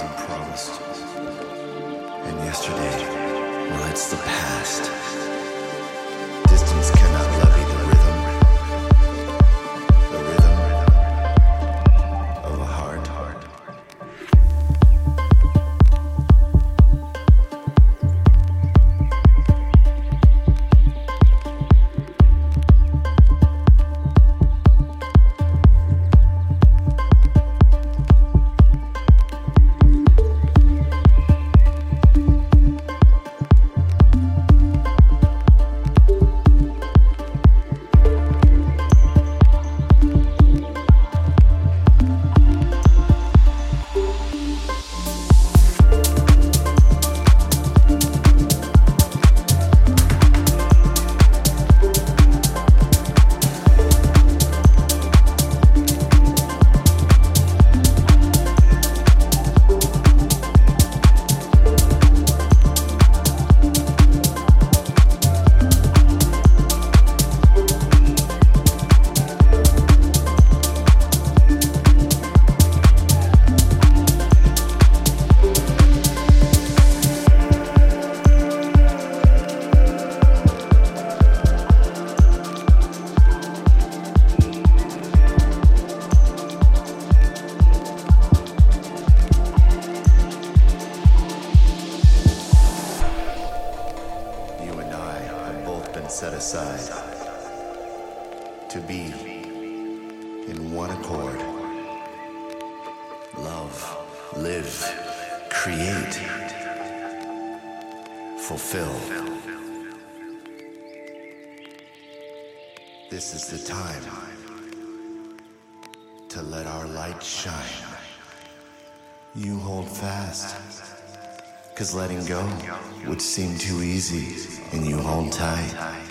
and promised. And yesterday, well, it's the past. Time to let our light shine. You hold fast, cause letting go would seem too easy, and you hold tight.